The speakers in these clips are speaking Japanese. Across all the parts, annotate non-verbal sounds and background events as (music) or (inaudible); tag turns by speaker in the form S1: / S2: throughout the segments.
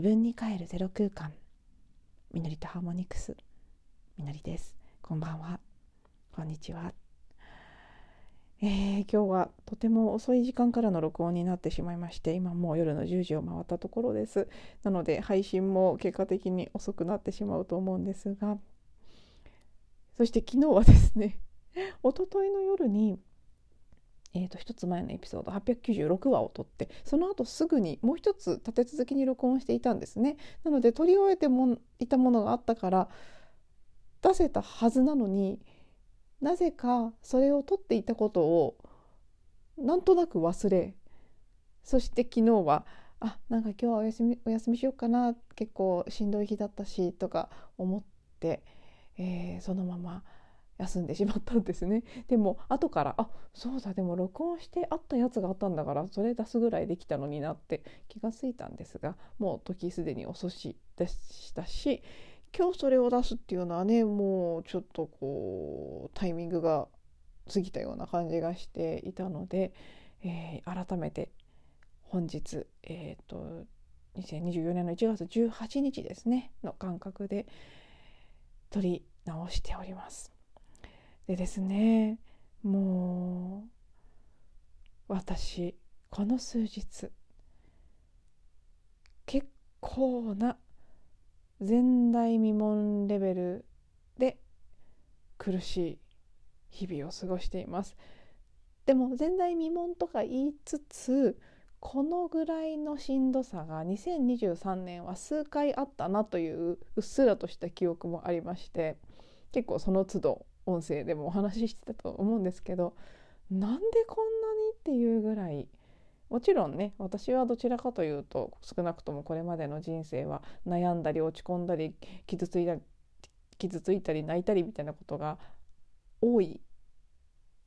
S1: 自分に帰るゼロ空間。みのりとハーモニクス。みのりです。こんばんは。こんにちは。えー、今日はとても遅い時間からの録音になってしまいまして今もう夜の10時を回ったところです。なので配信も結果的に遅くなってしまうと思うんですが。そして昨日はですね一昨日の夜にえー、と1つ前のエピソード896話を撮ってその後すぐにもう一つ立て続けに録音していたんですね。なので撮り終えてもいたものがあったから出せたはずなのになぜかそれを撮っていたことをなんとなく忘れそして昨日はあなんか今日はお休みお休みしようかな結構しんどい日だったしとか思って、えー、そのまま休んでしまったんですね (laughs) でも後からあそうだでも録音してあったやつがあったんだからそれ出すぐらいできたのになって気がついたんですがもう時すでに遅しでしたし今日それを出すっていうのはねもうちょっとこうタイミングが過ぎたような感じがしていたので、えー、改めて本日えっ、ー、と2024年の1月18日ですねの感覚で撮り直しております。でですねもう私この数日結構な前代未聞レベルで苦しい日々を過ごしています。でも前代未聞とか言いつつこのぐらいのしんどさが2023年は数回あったなといううっすらとした記憶もありまして結構その都度音声でもお話ししてたと思うんですけどなんでこんなにっていうぐらいもちろんね私はどちらかというと少なくともこれまでの人生は悩んだり落ち込んだり傷ついたり傷ついたり泣いたりみたいなことが多い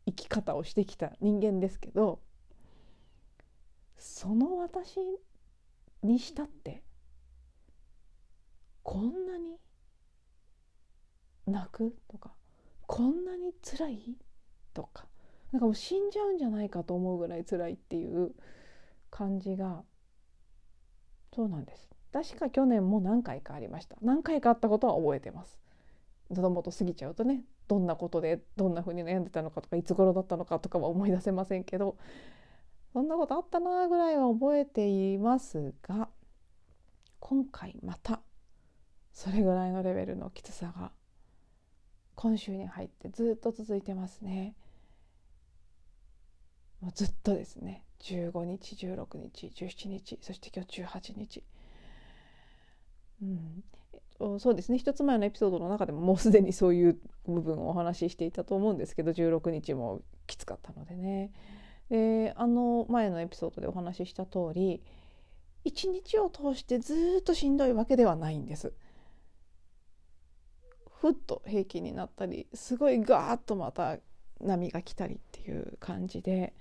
S1: 生き方をしてきた人間ですけどその私にしたってこんなに泣くとかこんなに辛い？とか。なんかもう死んじゃうんじゃないかと思うぐらい辛いっていう感じが。そうなんです。確か去年も何回かありました。何回かあったことは覚えてます。喉元過ぎちゃうとねどんなことでどんな風に悩んでたのかとかいつ頃だったのかとかは思い出せませんけどそんなことあったなぐらいは覚えていますが今回またそれぐらいのレベルのきつさが今週に入ってずっと続いてますね。もうずっとですね。15日16日17日そして今日18日。うん。えっと、そうですね。一つ前のエピソードの中でももうすでにそういう部分をお話ししていたと思うんですけど16日もきつかったのでね。であの前のエピソードでお話しした通り一日を通してずっとしんどいわけではないんです。ふっと平気になったりすごいガーッとまた波が来たりっていう感じで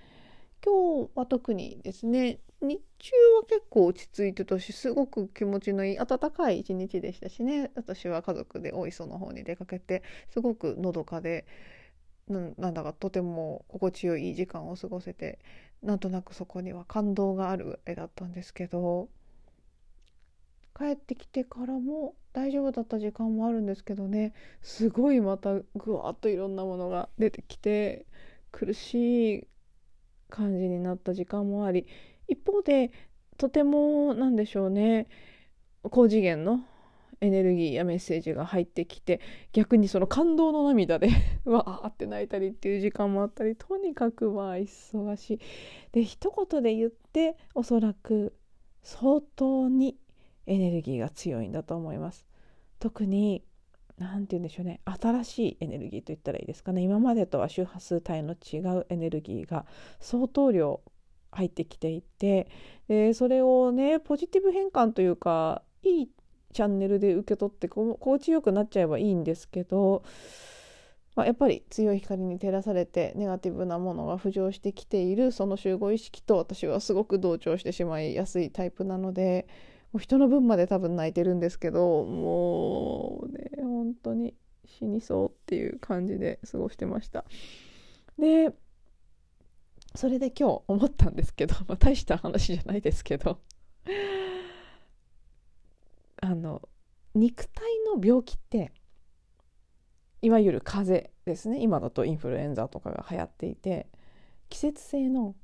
S1: 今日は特にですね日中は結構落ち着いてたしすごく気持ちのいい暖かい一日でしたしね。私は家族で大磯の方に出かけてすごくのどかでなんだかとても心地よいい時間を過ごせてなんとなくそこには感動がある絵だったんですけど帰ってきてからも大丈夫だった時間もあるんですけどねすごいまたぐわっといろんなものが出てきて苦しい感じになった時間もあり一方でとても何でしょうね高次元のエネルギーやメッセージが入ってきて逆にその感動の涙で (laughs) わーって泣いたりっていう時間もあったりとにかくまあ忙しい。で一言で言っておそらく相当にエネルギーが強いんだと思います。特に何て言うんでしょうね新しいエネルギーと言ったらいいですかね今までとは周波数帯の違うエネルギーが相当量入ってきていてでそれをねポジティブ変換というかいいチャンネルで受け取って心地よくなっちゃえばいいんですけど、まあ、やっぱり強い光に照らされてネガティブなものが浮上してきているその集合意識と私はすごく同調してしまいやすいタイプなのでう人の分まで多分泣いてるんですけどもうね本当に死にそうっていう感じで過ごしてました。でそれで今日思ったんですけど、(laughs) まあ、大した話じゃないですけど (laughs) あの肉体の病気っていわゆる風邪ですね。今だとインフルエンザとかが流行っていて季節性の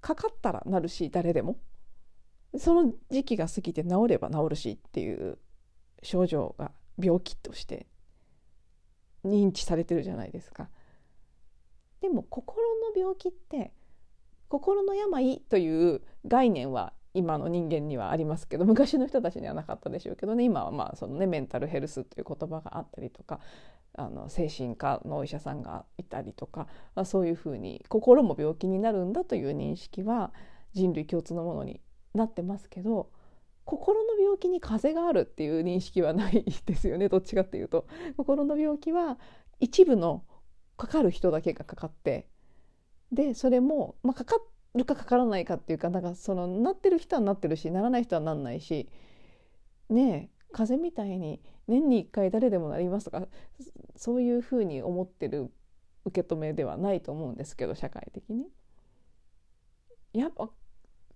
S1: かかったらなるし誰でも。その時期が過ぎて治れば治るしっていう症状が病気として認知されてるじゃないですか。でも心の病気って心の病という概念は今の人間にはありますけど昔の人たちにはなかったでしょうけどね今はまあそのねメンタルヘルスという言葉があったりとかあの精神科のお医者さんがいたりとか、まあ、そういうふうに心も病気になるんだという認識は人類共通のものになってますけど心の病気に風邪があるっていう認識はないですよねどっちかっていうと心の病気は一部のかかる人だけがかかってでそれも、まあ、かかるかかからないかっていうかなんかそのなってる人はなってるしならない人はなんないしねえ風邪みたいに年に1回誰でもなりますとかそういうふうに思ってる受け止めではないと思うんですけど社会的に。やっぱ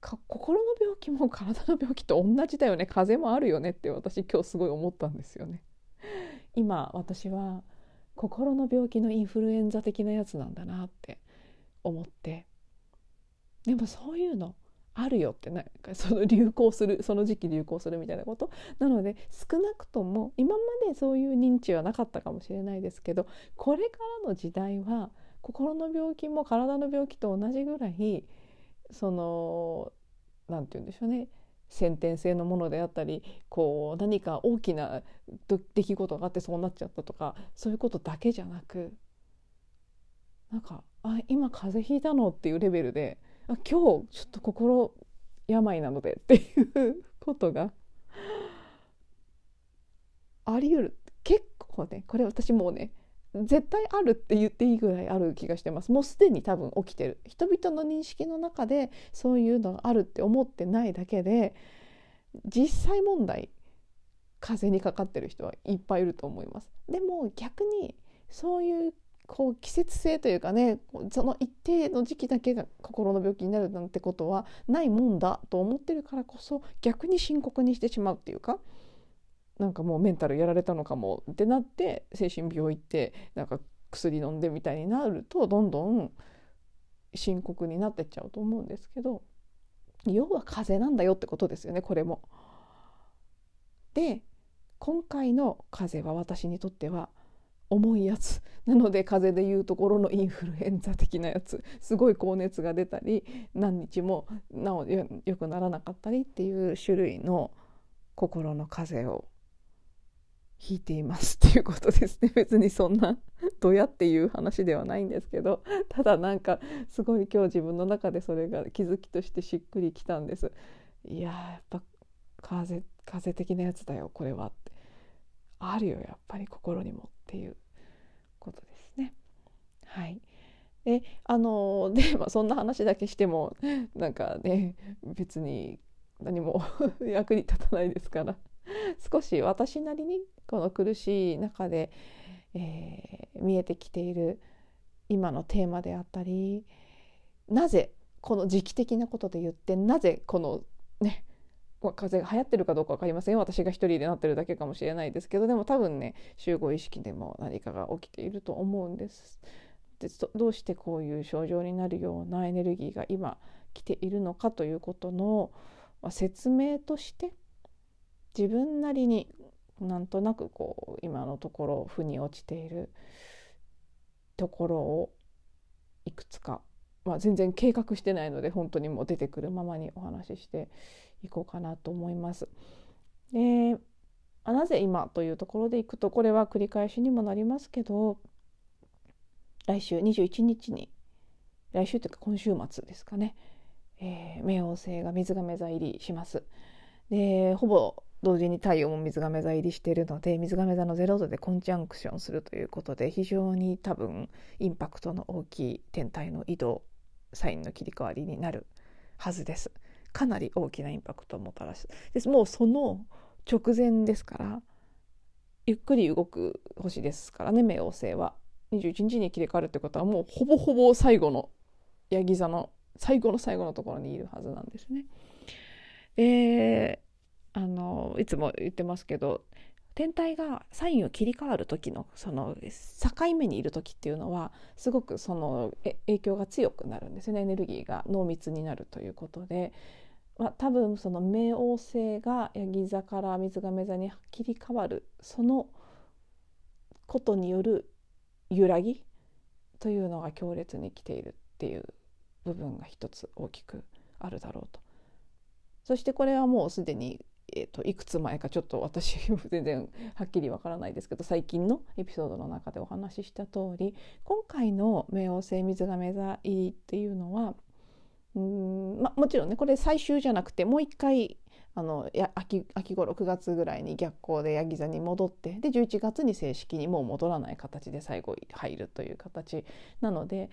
S1: 心の病気も体の病気と同じだよね。風邪もあるよねって私今日すごい思ったんですよね。今私は心の病気のインフルエンザ的なやつなんだなって思って。でもそういうのあるよって。なんかその流行するその時期流行するみたいなこと。なので少なくとも今までそういう認知はなかったかもしれないですけどこれからの時代は心の病気も体の病気と同じぐらいその何て言うんでしょうね。先天性のものであったりこう何か大きな出来事があってそうなっちゃったとかそういうことだけじゃなくなんかあ今風邪ひいたのっていうレベルであ今日ちょっと心病なのでっていうことがあり得る。結構ねこれ私もうね絶対あるって言っていいぐらいある気がしてます。もうすでに多分起きてる。人々の認識の中でそういうのがあるって思ってないだけで実際問題風邪にかかってる人はいっぱいいると思います。でも逆にそういうこう季節性というかねその一定の時期だけが心の病気になるなんてことはないもんだと思ってるからこそ逆に深刻にしてしまうっていうかなんかもうメンタルやられたのかもってなって精神病行ってなんか薬飲んでみたいになるとどんどん深刻になってっちゃうと思うんですけど要は風邪なんだよってことですよねこれも。で今回の風邪は私にとっては重いやつなので風邪でいうところのインフルエンザ的なやつすごい高熱が出たり何日もなおよくならなかったりっていう種類の心の風邪をひいていますっていうことですね。(laughs) 別にそんなどやっていう話ではないんですけど。(laughs) ただなんかすごい今日自分の中でそれが気づきとしてしっくりきたんです。いややっぱ風風的なやつだよこれはって。あるよやっぱり心にもっていうことですね。はい。であの (laughs) で、まあ、そんな話だけしてもなんかね別に何も役に立たないですから。少し私なりにこの苦しい中で、えー、見えてきている今のテーマであったりなぜこの時期的なことで言ってなぜこのね風が流行ってるかどうか分かりません私が一人でなってるだけかもしれないですけどでも多分ね集合意識でも何かが起きていると思うんです。でどうしてこういう症状になるようなエネルギーが今来ているのかということの説明として自分なりになんとなくこう今のところ腑に落ちているところをいくつか、まあ、全然計画してないので本当にもう出てくるままにお話ししていこうかなと思います。でなぜ今というところでいくとこれは繰り返しにもなりますけど来週21日に来週というか今週末ですかね、えー、冥王星が水亀座入りします。でほぼ同時に太陽も水亀座入りしているので水亀座の0度でコンジャンクションするということで非常に多分インパクトの大きい天体の移動サインの切り替わりになるはずです。かなり大きなインパクトをもたらすですもうその直前ですからゆっくり動く星ですからね冥王星は21日に切り替わるってことはもうほぼほぼ最後のヤギ座の最後の最後のところにいるはずなんですね。であいつも言ってますけど天体がサインを切り替わる時のその境目にいる時っていうのはすごくその影響が強くなるんですよねエネルギーが濃密になるということで、まあ、多分その冥王星がヤギ座から水亀座に切り替わるそのことによる揺らぎというのが強烈に来ているっていう部分が一つ大きくあるだろうと。そしてこれはもうすでにえーと、いくつ前かちょっと私全然はっきりわからないですけど最近のエピソードの中でお話しした通り今回の冥王星水亀座入りっていうのはうん、ま、もちろんねこれ最終じゃなくてもう一回あのや秋秋頃9月ぐらいに逆行でヤギ座に戻ってで11月に正式にもう戻らない形で最後入るという形なので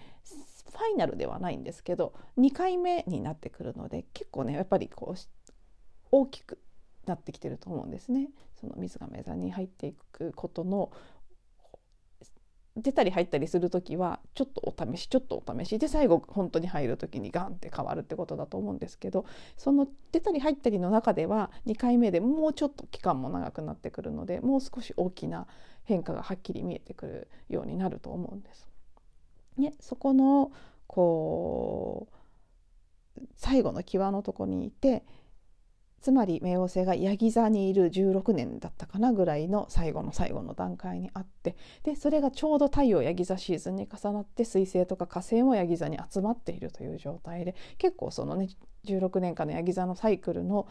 S1: ファイナルではないんですけど2回目になってくるので結構ねやっぱりこう大きくなってきてると思うんですね。その水亀座に入っていくことの出たり入ったりする時はちょっとお試しちょっとお試しで最後本当に入る時にガンって変わるってことだと思うんですけどその出たり入ったりの中では2回目でもうちょっと期間も長くなってくるのでもう少し大きな変化がはっきり見えてくるようになると思うんです。ね、そこのこう最後の際のとこにいてつまり冥王星がヤギ座にいる16年だったかなぐらいの最後の最後の段階にあってでそれがちょうど太陽ヤギ座シーズンに重なって水星とか火星もヤギ座に集まっているという状態で結構そのね16年間のヤギ座のサイクルの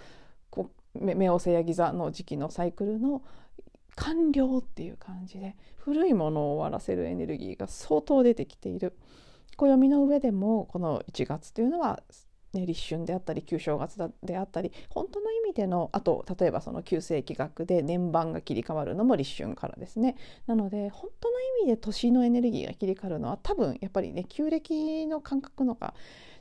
S1: こ冥王星ヤギ座の時期のサイクルの完了っていう感じで古いものを終わらせるエネルギーが相当出てきている。暦の上でもこの1月というのはね、立春であったり旧正月であったり本当の意味でのあと例えばその旧世紀学で年番が切り替わるのも立春からですね。なので本当の意味で年のエネルギーが切り替わるのは多分やっぱりね旧暦の感覚のが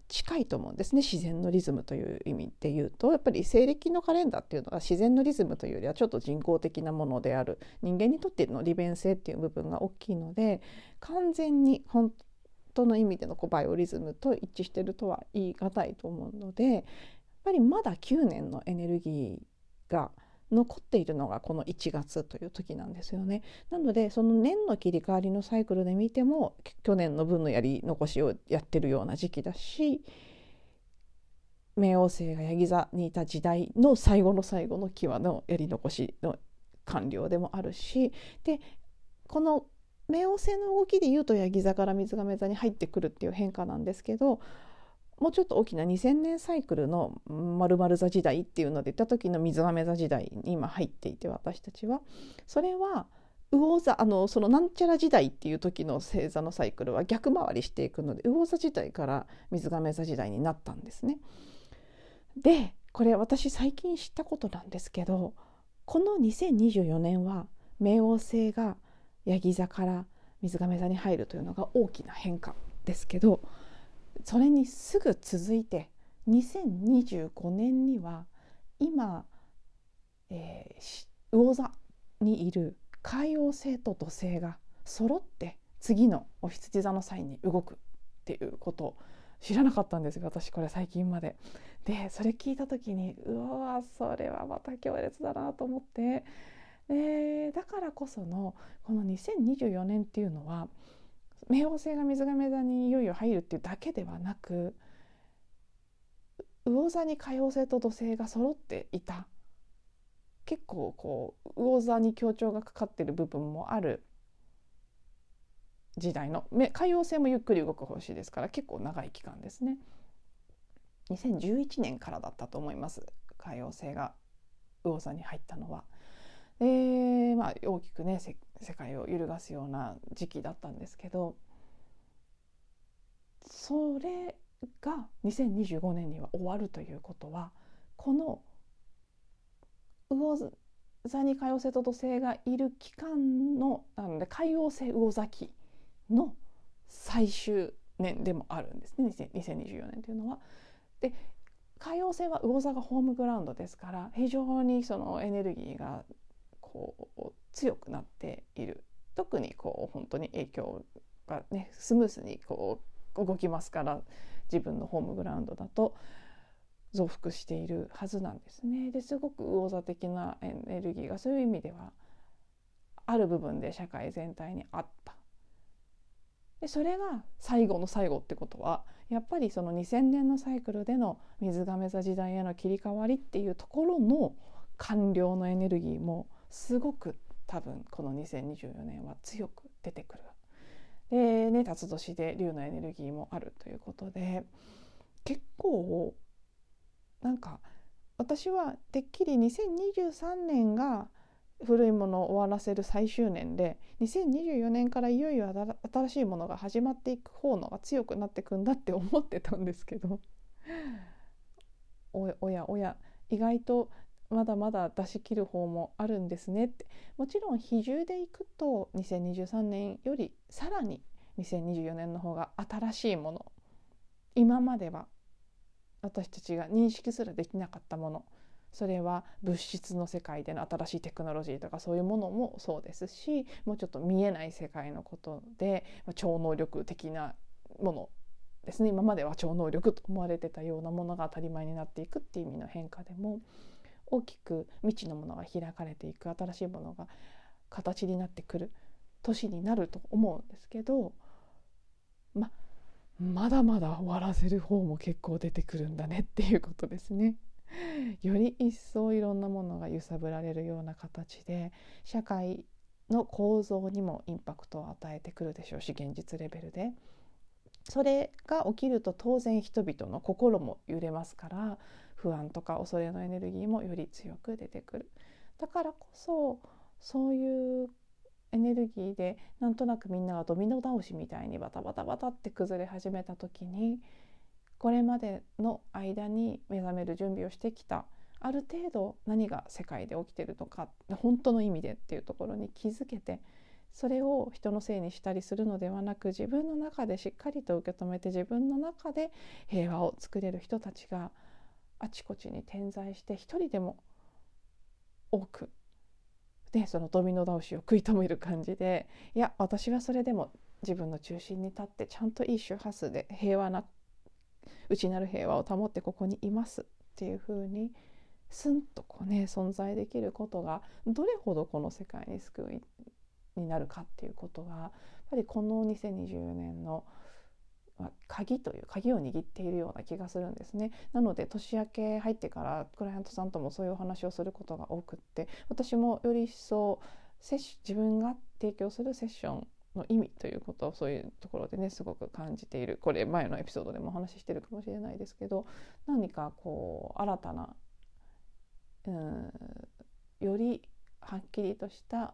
S1: 近いと思うんですね。自然のリズムという意味で言うと。やっぱり西暦のカレンダーっていうのは自然のリズムというよりはちょっと人工的なものである人間にとっての利便性っていう部分が大きいので完全に本当の意味でのこうバイオリズムと一致してるとは言い難いと思うのでやっぱりまだ9年のエネルギーが残っているのがこの1月という時なんですよね。なのでその年の切り替わりのサイクルで見ても去年の分のやり残しをやってるような時期だし冥王星がヤギ座にいた時代の最後の最後の際のやり残しの完了でもあるしでこの冥王星の動きで言うとヤギ座から水亀座に入ってくるっていう変化なんですけどもうちょっと大きな2000年サイクルの〇〇座時代っていうので言った時の水亀座時代に今入っていて私たちはそれは魚座あのそのなんちゃら時代っていう時の星座のサイクルは逆回りしていくので魚座時代から水亀座時代になったんですね。でこれ私最近知ったことなんですけどこの2024年は冥王星が「ヤギ座から水亀座に入るというのが大きな変化ですけどそれにすぐ続いて2025年には今、えー、魚座にいる海王星と土星が揃って次のお羊座の際に動くっていうことを知らなかったんですよ私これ最近まで。でそれ聞いた時にうわそれはまた強烈だなと思ってでだからこそのこの2024年っていうのは冥王星が水亀座にいよいよ入るっていうだけではなく魚座に海王星と土星が揃っていた。結構こう魚座に強調がかかってる部分もある時代の海王星もゆっくり動く星ですから結構長い期間ですね。2011年からだったと思います。海王星が魚座に入ったのは。で、まあ、大きくね世界を揺るがすような時期だったんですけどそれが2025年には終わるということはこの魚座に海王星と土星がいる期間のなので海王星魚座期の最終年でもあるんですね2024年というのは。で海王星は魚座がホームグラウンドですから非常にそのエネルギーがこう強くなっている特にこう本当に影響がねスムースにこう動きますから自分のホームグラウンドだと増幅しているはずなんですね。ですごく魚座的なエネルギーがそういう意味ではある部分で社会全体にあった。でそれが最後の最後ってことはやっぱりその2000年のサイクルでの水亀座時代への切り替わりっていうところの官僚のエネルギーもすごく多分この2024年は強く出てくる。でね辰年で竜のエネルギーもあるということで結構なんか私はてっきり2023年が古いものを終わらせる最終年で2024年からいよいよ新しいものが始まっていく方のが強くなってくんだって思ってたんですけどおやおや意外とまだまだ出し切る方もあるんですねって。もちろん比重でいくと2023年よりさらに2024年の方が新しいもの。今までは私たちが認識すらできなかったもの。それは物質の世界での新しいテクノロジーとかそういうものもそうですしもうちょっと見えない世界のことで超能力的なものですね。今までは超能力と思われてたようなものが当たり前になっていくっていう意味の変化でも大きく未知のものが開かれていく新しいものが形になってくる年になると思うんですけどままだまだ終わらせる方も結構出てくるんだねっていうことですね。より一層いろんなものが揺さぶられるような形で社会の構造にもインパクトを与えてくるでしょうし現実レベルでそれが起きると当然人々の心も揺れますから不安とか恐れのエネルギーもより強く出てくる。だからこそそういうエネルギーでなんとなくみんながドミノ倒しみたいにバタバタバタって崩れ始めた時にこれまでの間に目覚める準備をしてきたある程度何が世界で起きてるのか本当の意味でっていうところに気づけてそれを人のせいにしたりするのではなく自分の中でしっかりと受け止めて自分の中で平和を作れる人たちがあちこちに点在して一人でも多くでそのドミノ倒しを食い止める感じでいや私はそれでも自分の中心に立ってちゃんといい周波数で平和な内なる平和を保ってここにいますっていう風にスンとこうね存在できることがどれほどこの世界に救いになるかっていうことがやっぱりこの2024年の鍵という鍵を握っているような気がするんですね。なので年明け入ってからクライアントさんともそういうお話をすることが多くって私もより一層自分が提供するセッションの意味ということをそういうところでねすごく感じている。これ前のエピソードでもお話ししてるかもしれないですけど何かこう新たなうんよりはっきりとした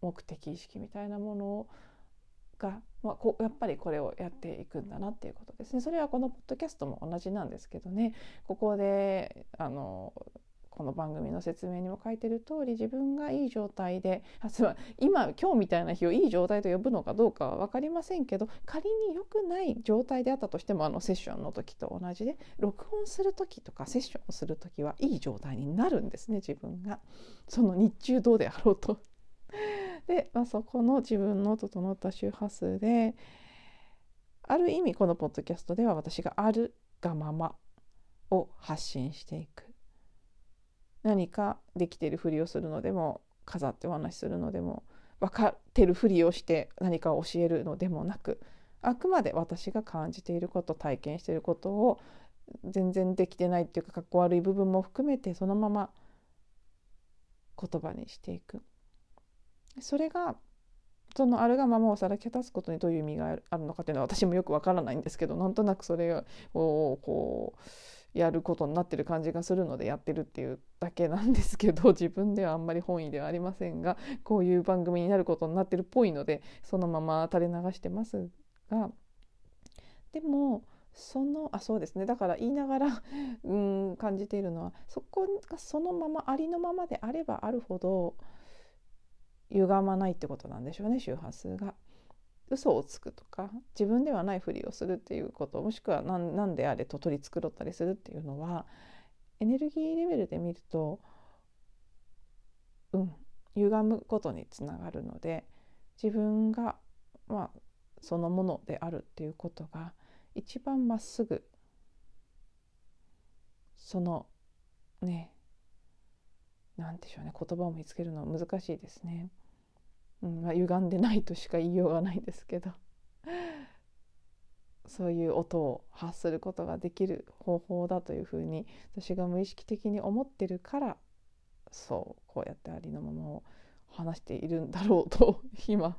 S1: 目的意識みたいなものをが、まあ、こやっぱりこれをやっていくんだなっていうことですね。それはこのポッドキャストも同じなんですけどねここであのこの番組の説明にも書いてる通り自分がいい状態であつまり今今日みたいな日をいい状態と呼ぶのかどうかは分かりませんけど仮に良くない状態であったとしてもあのセッションの時と同じで録音する時とかセッションをする時はいい状態になるんですね自分が。その日中どうであろうとで、まあ、そこの自分の整った周波数である意味このポッドキャストでは私があるがままを発信していく。何かできてるふりをするのでも飾ってお話しするのでも分かってるふりをして何かを教えるのでもなくあくまで私が感じていること体験していることを全然できてないっていうかかっこ悪い部分も含めてそのまま言葉にしていく。それがそのあるがままをさらけ出すことにどういう意味があるのかっていうのは私もよくわからないんですけどなんとなくそれをこうやることになってる感じがするのでやってるっていうだけなんですけど (laughs) 自分ではあんまり本意ではありませんがこういう番組になることになってるっぽいのでそのまま垂れ流してますがでもそのあそうですね。だから言いながらうん感じているのはそこがそのままありのままであればあるほど歪まないってことなんでしょうね周波数が。嘘をつくとか自分ではないふりをするっていうこともしくは何何であれと取り繕ったりするっていうのはエネルギーレベルで見るとうん歪むことにつながるので自分がまあそのものであるっていうことが一番まっすぐそのね何でしょうね言葉を見つけるのは難しいですね。うんまあ、歪んでないとしか言いようがないですけど。(laughs) そういう音を発することができる方法だというふうに私が無意識的に思ってるからそうこうやってありのままを話しているんだろうと今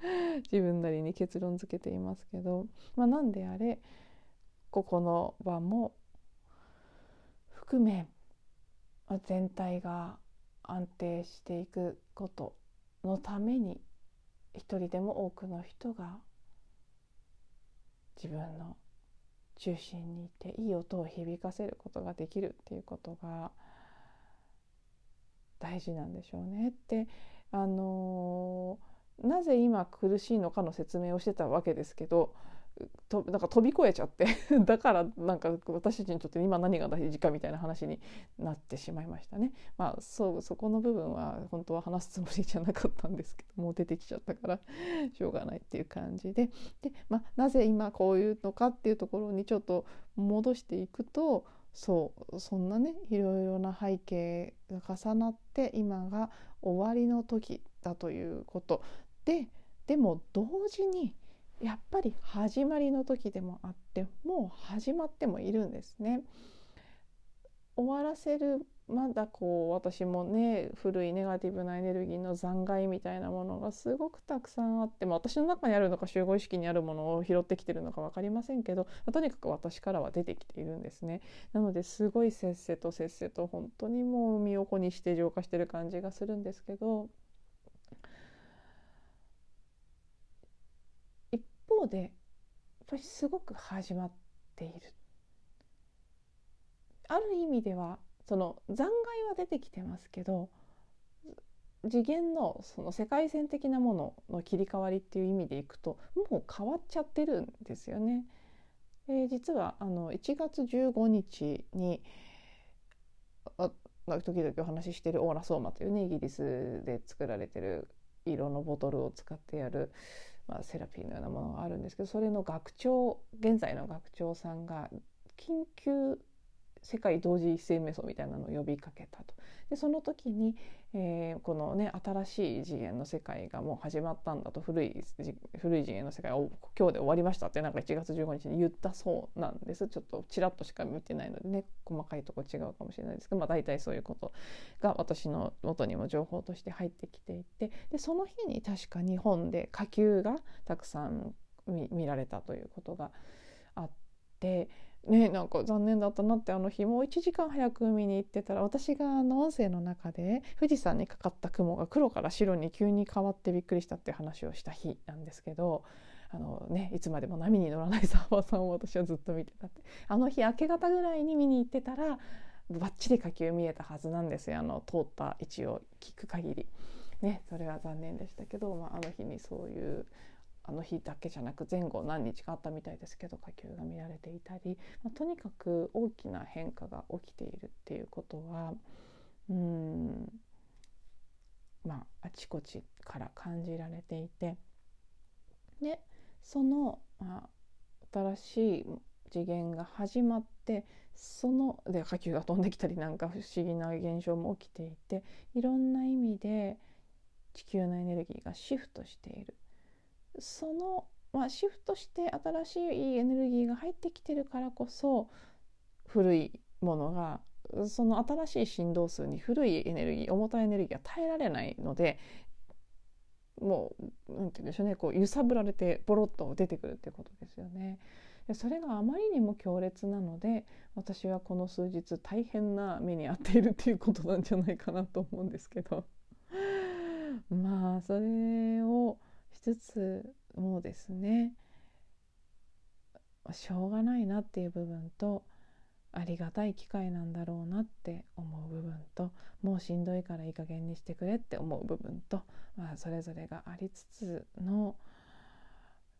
S1: (laughs) 自分なりに結論付けていますけど、まあ、何であれここの場も含め全体が安定していくことのために一人でも多くの人が自分の中心にいていい音を響かせることができるっていうことが大事なんでしょうね。ってあのなぜ今苦しいのかの説明をしてたわけですけどとなんか飛び越えちゃって (laughs) だからなんか私たちにとって今何が大事かみたいな話になってしまいましたね。まあそうそこの部分は本当は話すつもりじゃなかったんですけど (laughs) もう出てきちゃったから (laughs) しょうがないっていう感じでで、まあ、なぜ今こういうのかっていうところにちょっと戻していくとそうそんなねいろいろな背景が重なって今が終わりの時だということででも同時にやっぱり始まりの時でもあってもう始まってもいるんですね。終わらせるまだこう私もね古いネガティブなエネルギーの残骸みたいなものがすごくたくさんあっても私の中にあるのか集合意識にあるものを拾ってきてるのか分かりませんけど、まあ、とにかく私からは出てきているんですね。なのですごいせっせとせっせと本当にもう身を粉にして浄化してる感じがするんですけど方でやっぱりすごく始まっている。ある意味ではその残骸は出てきてますけど次元のその世界線的なものの切り替わりっていう意味でいくともう変わっちゃってるんですよね。えー、実はあの1月15日にあ時々お話ししてるオーラソーマというねイギリスで作られてる色のボトルを使ってやるまあ、セラピーのようなものがあるんですけどそれの学長現在の学長さんが緊急世界同時一斉瞑想みたいなのを呼びかけたと。でその時に、えー、このね新しい次元の世界がもう始まったんだと。古い古い次元の世界を今日で終わりましたってなんか1月15日に言ったそうなんです。ちょっとちらっとしか見てないのでね細かいとこ違うかもしれないですけど、まあ、大体そういうことが私の元にも情報として入ってきていて。でその日に確か日本で火球がたくさん見られたということがあって。ねなんか残念だったなってあの日もう1時間早く海に行ってたら私があの音声の中で富士山にかかった雲が黒から白に急に変わってびっくりしたっていう話をした日なんですけどあの、ね、いつまでも波に乗らないサーファーさんを私はずっと見てたってあの日明け方ぐらいに見に行ってたらばっちり火球見えたはずなんですよあの通った位置を聞く限り。ね、それは残念でしたけど、まあ、あの日にそういうあの日だけじゃなく前後何日かあったみたいですけど火球が見られていたり、まあ、とにかく大きな変化が起きているっていうことはうんまああちこちから感じられていてでその、まあ、新しい次元が始まってそので火球が飛んできたりなんか不思議な現象も起きていていろんな意味で地球のエネルギーがシフトしている。その、まあ、シフトして新しいエネルギーが入ってきてるからこそ古いものがその新しい振動数に古いエネルギー重たいエネルギーが耐えられないのでもう何て言うんでしょうねこう揺さぶられてボロッと出てくるっていうことですよね。それがあまりにも強烈なので私はこの数日大変な目に遭っているっていうことなんじゃないかなと思うんですけど (laughs) まあそれをつつもですねしょうがないなっていう部分とありがたい機会なんだろうなって思う部分ともうしんどいからいい加減にしてくれって思う部分と、まあ、それぞれがありつつの、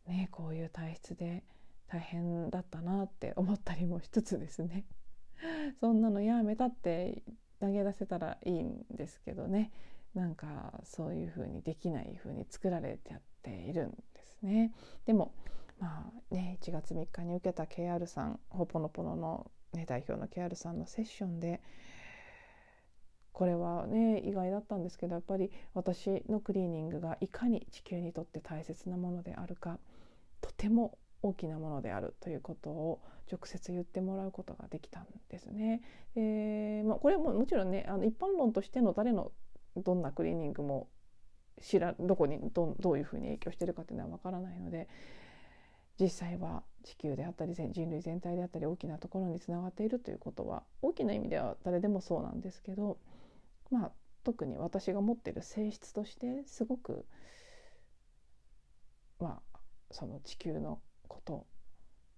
S1: ね、こういう体質で大変だったなって思ったりもしつつですね。(laughs) そんなのやめたって投げ出せたらいいんですけどね。なんかそういう風にできない風に作られてやってているんですね。でもまあね1月3日に受けた KR さんほぽのぽののね、代表のケアルさんのセッションでこれはね意外だったんですけどやっぱり私のクリーニングがいかに地球にとって大切なものであるかとても大きなものであるということを直接言ってもらうことができたんですね。でまあ、これももちろんねあの一般論としての誰のどんなクリーニングも知らどこにどどういうふうに影響してるかっていうのはわからないので実際は地球であったり人類全体であったり大きなところにつながっているということは大きな意味では誰でもそうなんですけどまあ特に私が持っている性質としてすごくまあその地球のこと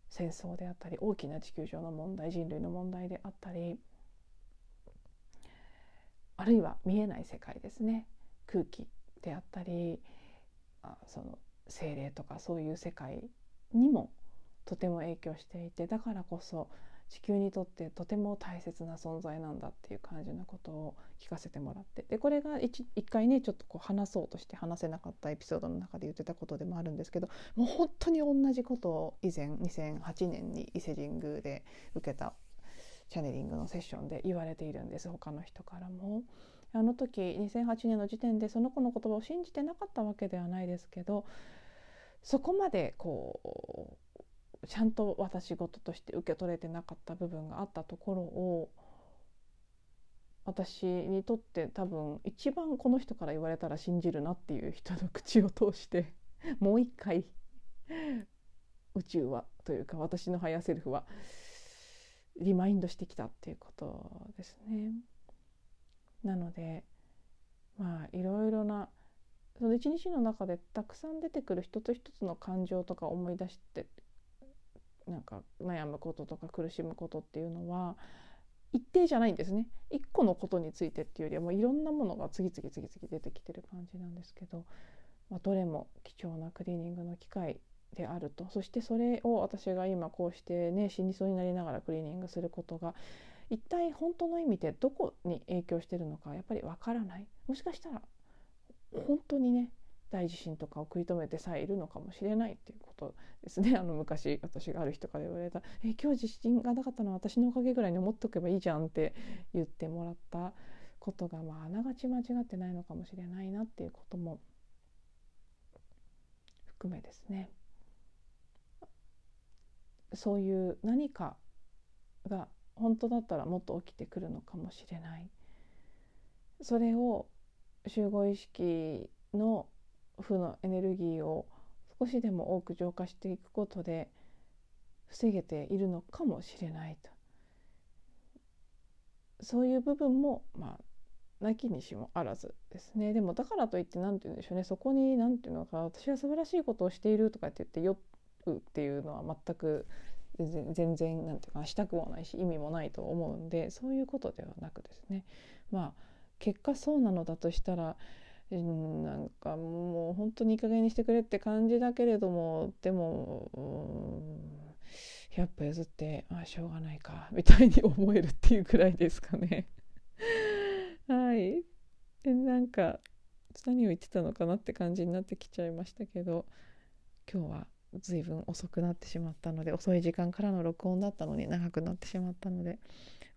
S1: 戦争であったり大きな地球上の問題人類の問題であったりあるいは見えない世界ですね。空気であったりあその精霊とかそういう世界にもとても影響していてだからこそ地球にとってとても大切な存在なんだっていう感じのことを聞かせてもらってでこれが一回ねちょっとこう話そうとして話せなかったエピソードの中で言ってたことでもあるんですけどもう本当に同じことを以前2008年に伊勢神宮で受けたチャネリングのセッションで言われているんです他の人からも。あの時2008年の時点でその子の言葉を信じてなかったわけではないですけどそこまでこうちゃんと私事として受け取れてなかった部分があったところを私にとって多分一番この人から言われたら信じるなっていう人の口を通して (laughs) もう一回宇宙はというか私のハイヤーセルフはリマインドしてきたっていうことですね。なのでまあいろいろなその一日の中でたくさん出てくる一つ一つの感情とか思い出してなんか悩むこととか苦しむことっていうのは一定じゃないんですね。一個のことについてっていうよりはもういろんなものが次々次々出てきてる感じなんですけど、まあ、どれも貴重なクリーニングの機会であると。そしてそれを私が今こうしてね死にそうになりながらクリーニングすることが一体本当の意味でどこに影響してるのかやっぱりわからない。もしかしたら本当にね大地震とかを食い止めてさえいるのかもしれないっていうことですね。(laughs) あの昔私がある人から言われた「え今日地震がなかったのは私のおかげぐらいに思っておけばいいじゃん」って言ってもらったことがまああながち間違ってないのかもしれないなっていうことも含めですね。そういう何かが本当だったらもっと起きてくるのかもしれない。それを集合意識の負のエネルギーを少しでも多く浄化していくことで防げているのかもしれないと。そういう部分もまあなきにしもあらずですね。でもだからといって何て言うんでしょうね。そこに何て言うのか私は素晴らしいことをしているとかって言って酔うっていうのは全く全然なんていうかしたくもないし意味もないと思うんでそういうことではなくですねまあ結果そうなのだとしたらなんかもう本当にいい加減にしてくれって感じだけれどもでも100歩譲ってあしょうがないかみたいに思えるっていうくらいですかね。(laughs) はいなんか何を言ってたのかなって感じになってきちゃいましたけど今日は随分遅くなってしまったので遅い時間からの録音だったのに長くなってしまったので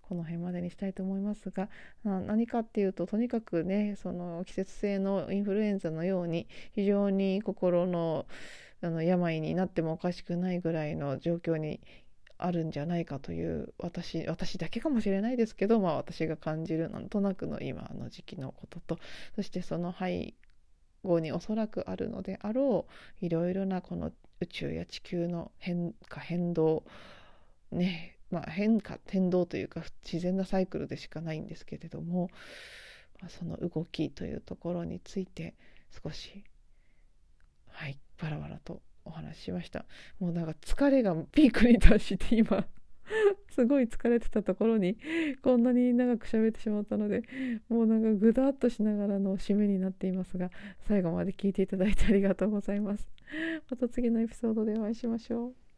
S1: この辺までにしたいと思いますが何かっていうととにかくねその季節性のインフルエンザのように非常に心のあの病になってもおかしくないぐらいの状況にあるんじゃないかという私私だけかもしれないですけど、まあ、私が感じるなんとなくの今の時期のこととそしてその背後におそらくあるのであろういろいろなこの宇宙や地球の変化変動ねまあ、変化天動というか自然なサイクルでしかないんですけれども、ま、その動きというところについて少しはいバラバラとお話ししました。もうなんか疲れがピークに達して今 (laughs) すごい疲れてたところにこんなに長く喋ってしまったのでもうなんかぐだっとしながらの締めになっていますが最後まで聞いていただいてありがとうございます。また次のエピソードでお会いしましょう。